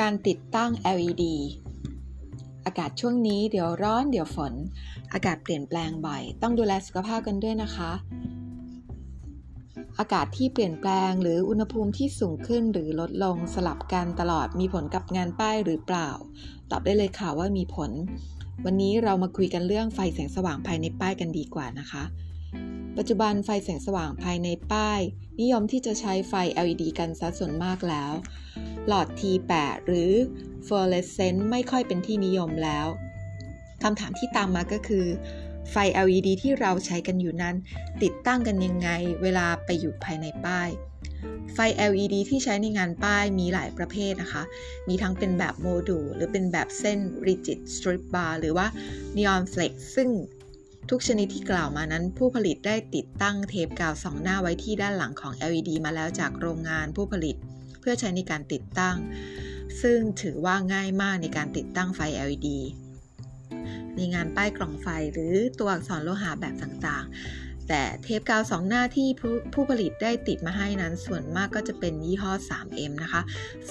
การติดตั้ง LED อากาศช่วงนี้เดี๋ยวร้อนเดี๋ยวฝน อากาศเปลี่ยนแปลงบ่อย ต้องดูแลสุขภาพกันด้วยนะคะ อากาศที่เปลี่ยนแปลงหรืออุณหภูมิที่สูงขึ้นหรือลดลงสลับกันตลอดมีผลกับงานป้ายหรือเปล่า ตอบได้เลยค่ะว่ามีผล วันนี้เรามาคุยกันเรื่องไฟแสงสว่างภายในป้ายกันดีกว่านะคะ ปัจจุบันไฟแสงสว่างภายในป้าย นิยมที่จะใช้ไฟ LED กันซะส่วนมากแล้ว หลอด T8 หรือ fluorescent ไม่ค่อยเป็นที่นิยมแล้วคำถามที่ตามมาก็คือ ไฟ LED ที่เราใช้กันอยู่นั้น ติดตั้งกันยังไงเวลาไปอยู่ภายในป้าย ไฟ LED ที่ใช้ในงานป้ายมีหลายประเภทนะคะ มีทั้งเป็นแบบโมดูลหรือเป็นแบบเส้น rigid strip bar หรือว่า neon flex ซึ่งทุกชนิดที่กล่าวมานั้น ผู้ผลิตได้ติดตั้งเทปกาวสองหน้าไว้ที่ด้านหลังของ LED มาแล้วจากโรงงานผู้ผลิต พื่อใช้ในการติดตั้ง ซึ่งถือว่าง่ายมากในการติดตั้งไฟ LED ในงานป้ายกล่องไฟหรือตัวอักษรโลหะแบบต่างๆ แต่เทปกาวสองหน้าที่ผู้ผลิตได้ติดมาให้นั้นส่วนมากก็จะเป็นยี่ห้อ 3M นะคะ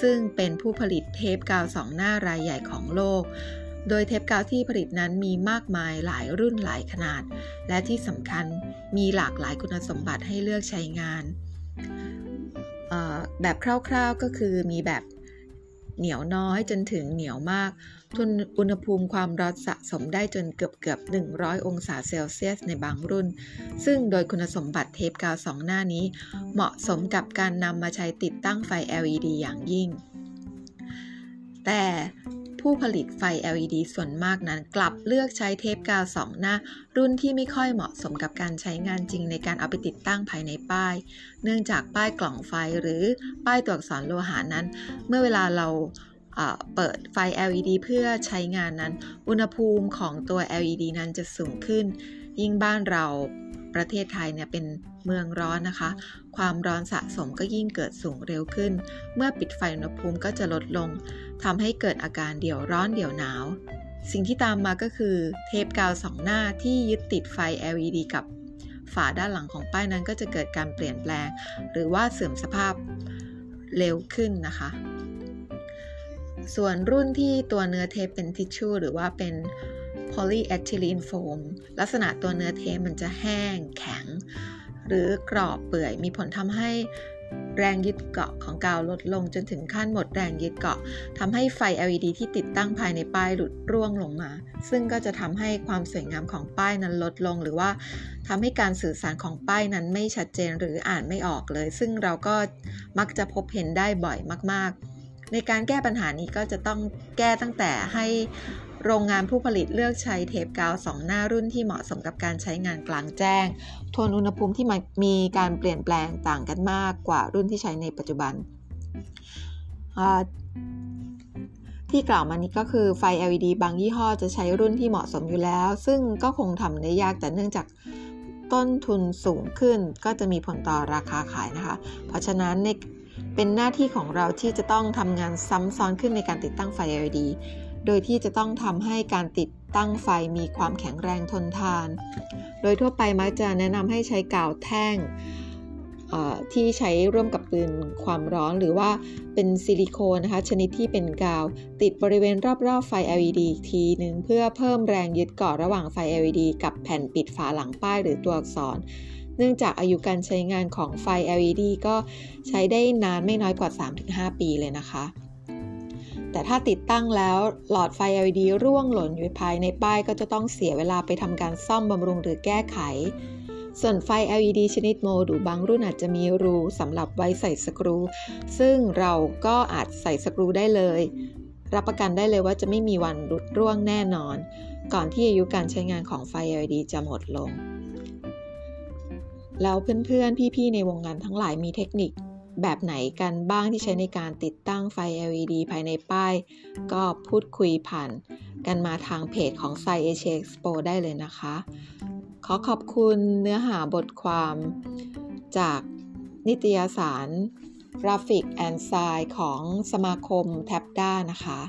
ซึ่งเป็นผู้ผลิตเทปกาวสองหน้ารายใหญ่ของโลกโดยเทปกาวที่ผลิตนั้นมีมากมายหลายรุ่นหลายขนาด และที่สำคัญมีหลากหลายคุณสมบัติให้เลือกใช้งาน แบบคร่าวๆก็คือมีแบบเหนียวน้อยจนถึงเหนียวมาก ทุนอุณหภูมิความร้อนสะสมได้จนเกือบเกือบ 100 องศาเซลเซียสในบางรุ่น ซึ่งโดยคุณสมบัติเทปกาวสองหน้านี้ เหมาะสมกับการนำมาใช้ติดตั้งไฟ LED อย่างยิ่ง แต่ ผู้ผลิตไฟ LED ส่วนมากนั้น กลับเลือกใช้เทปกาวสองหน้า รุ่นที่ไม่ค่อยเหมาะสมกับการใช้งานจริงในการเอาไปติดตั้งภายในป้าย เนื่องจากป้ายกล่องไฟหรือป้ายตัวอักษรโลหะนั้น เมื่อเวลาเราเปิดไฟ LED เพื่อใช้งานนั้น อุณหภูมิของตัว LED นั้นจะสูงขึ้น ยิ่งบ้านเราประเทศไทยเนี่ยเป็น เมืองร้อนนะคะ ความร้อนสะสมก็ยิ่งเกิดสูงเร็วขึ้น เมื่อปิดไฟอุณหภูมิก็จะลดลงทำให้เกิดอาการเดี่ยวร้อนเดี่ยวหนาว สิ่งที่ตามมาก็คือเทปกาวสองหน้าที่ยึดติดไฟ LED กับฝาด้านหลังของป้ายนั้นก็จะเกิดการเปลี่ยนแปลง หรือว่าเสื่อมสภาพเร็วขึ้นนะคะ ส่วนรุ่นที่ตัวเนื้อเทปเป็นทิชชู่หรือว่าเป็น polyethylene foam ลักษณะตัวเนื้อเทปมันจะแห้งแข็ง หรือกรอบเปื่อยมีผลทำให้แรงยึดเกาะของกาวลดลงจนถึงขั้นหมดแรงยึดเกาะทำให้ไฟ LED ที่ติดตั้งภายในป้ายหลุดร่วงลงมา ซึ่งก็จะทำให้ความสวยงามของป้ายนั้นลดลง หรือว่าทำให้การสื่อสารของป้ายนั้นไม่ชัดเจนหรืออ่านไม่ออกเลย ซึ่งเราก็มักจะพบเห็นได้บ่อยมาก ๆ ในการแก้ปัญหานี้ก็จะต้องแก้ตั้งแต่ให้ โรงงานผู้ผลิตเลือกใช้เทปกาวสองหน้ารุ่นที่เหมาะสมกับการใช้งานกลางแจ้ง ทนอุณหภูมิที่มีการเปลี่ยนแปลงต่างกันมากกว่ารุ่นที่ใช้ในปัจจุบัน ที่กล่าวมานี้ก็คือไฟ LED บางยี่ห้อจะใช้รุ่นที่เหมาะสมอยู่แล้ว ซึ่งก็คงทำได้ยากแต่เนื่องจากต้นทุนสูงขึ้นก็จะมีผลต่อราคาขายนะคะ เพราะฉะนั้นในเป็นหน้าที่ของเราที่จะต้องทำงานซ้ำซ้อนขึ้นในการติดตั้งไฟ LED โดยที่จะต้องทำให้การติดตั้งไฟมีความแข็งแรงทนทาน โดยทั่วไปมักจะแนะนำให้ใช้กาวแท่งที่ใช้ร่วมกับปืนความร้อนหรือว่าเป็นซิลิโคนนะคะชนิดที่เป็นกาว ติดบริเวณรอบๆไฟ LED อีกทีหนึ่งเพื่อเพิ่มแรงยึดเกาะระหว่างไฟ LED กับแผ่นปิดฝาหลังป้ายหรือตัวอักษร เนื่องจากอายุการใช้งานของไฟ LED ก็ใช้ได้นานไม่น้อยกว่า 3-5 ปีเลยนะคะ แต่ถ้าติดตั้งแล้วหลอดไฟ LED ร่วงหล่นอยู่ภายในป้ายก็จะต้องเสียเวลาไปทำการซ่อมบำรุงหรือแก้ไข ส่วนไฟ LED ชนิดโมดูบางรุ่นอาจจะมีรูสำหรับไว้ใส่สกรู ซึ่งเราก็อาจใส่สกรูได้เลย รับประกันได้เลยว่าจะไม่มีวันรุดร่วงแน่นอน ก่อนที่อายุการใช้งานของไฟ LED จะหมดลง แล้วเพื่อนๆ พี่ๆ ในวงงานทั้งหลายมีเทคนิค แบบไหนกันบ้างที่ใช้ในการติดตั้งไฟ LED ภายในป้าย ก็พูดคุยผ่านกันมาทางเพจของ s ซเอเชีย Expo ได้เลยนะคะ ขอขอบคุณเนื้อหาบทความจากนิตยสาร Graphic and s i ของสมาคมแท็บด้านะคะ